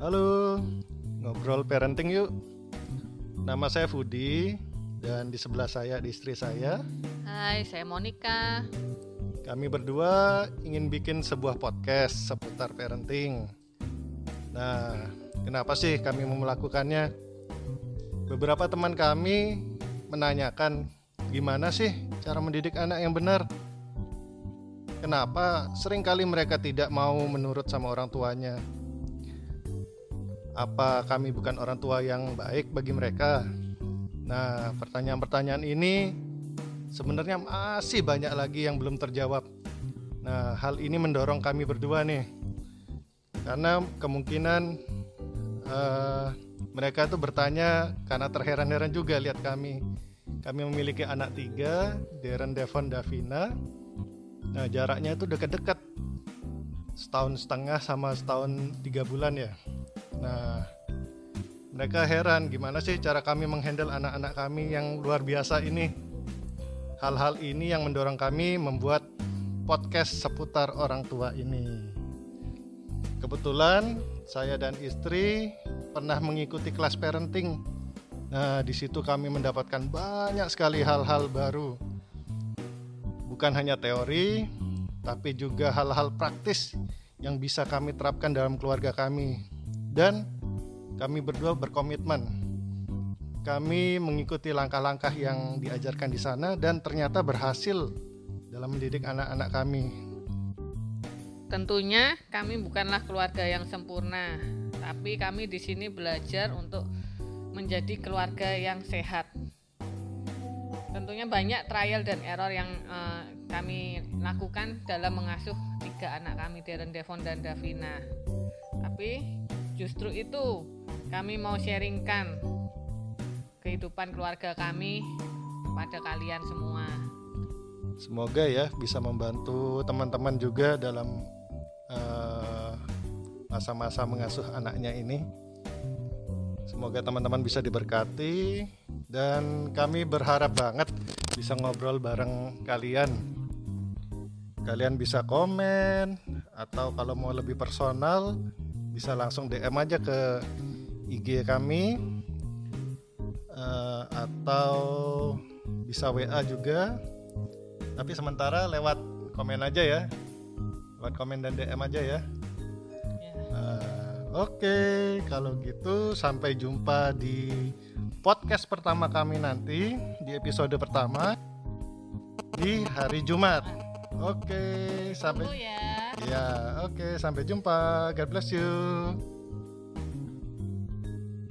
Halo, ngobrol parenting yuk. Nama saya Fudi dan di sebelah saya di istri saya. Hai, saya Monica. Kami berdua ingin bikin sebuah podcast seputar parenting. Nah, kenapa sih kami melakukannya? Beberapa teman kami menanyakan gimana sih cara mendidik anak yang benar. Kenapa sering kali mereka tidak mau menurut sama orang tuanya? Apa kami bukan orang tua yang baik bagi mereka? Nah, pertanyaan-pertanyaan ini sebenarnya masih banyak lagi yang belum terjawab. Nah, hal ini mendorong kami berdua nih, karena kemungkinan eh, mereka tuh bertanya karena terheran-heran juga lihat kami. Kami memiliki anak tiga, Darren, Devon, Davina. Nah, jaraknya itu dekat-dekat, setahun setengah sama setahun tiga bulan ya. Nah, mereka heran gimana sih cara kami menghandle anak-anak kami yang luar biasa ini. Hal-hal ini yang mendorong kami membuat podcast seputar orang tua ini. Kebetulan saya dan istri pernah mengikuti kelas parenting. Nah, di situ kami mendapatkan banyak sekali hal-hal baru. Bukan hanya teori, tapi juga hal-hal praktis yang bisa kami terapkan dalam keluarga kami dan kami berdua berkomitmen. Kami mengikuti langkah-langkah yang diajarkan di sana dan ternyata berhasil dalam mendidik anak-anak kami. Tentunya kami bukanlah keluarga yang sempurna, tapi kami di sini belajar untuk menjadi keluarga yang sehat. Tentunya banyak trial dan error yang eh, kami lakukan dalam mengasuh tiga anak kami, Darren, Devon, dan Davina. Tapi justru itu kami mau sharingkan kehidupan keluarga kami pada kalian semua. Semoga ya bisa membantu teman-teman juga dalam eh, masa-masa mengasuh anaknya ini. Semoga teman-teman bisa diberkati dan kami berharap banget bisa ngobrol bareng kalian. Kalian bisa komen atau kalau mau lebih personal bisa langsung DM aja ke IG kami eh, atau bisa WA juga. Tapi sementara lewat komen aja ya. Lewat komen dan DM aja ya. Eh, Oke, kalau gitu sampai jumpa di podcast pertama kami nanti di episode pertama di hari Jumat. Oke, sampai Tunggu ya. ya, oke, sampai jumpa. God bless you.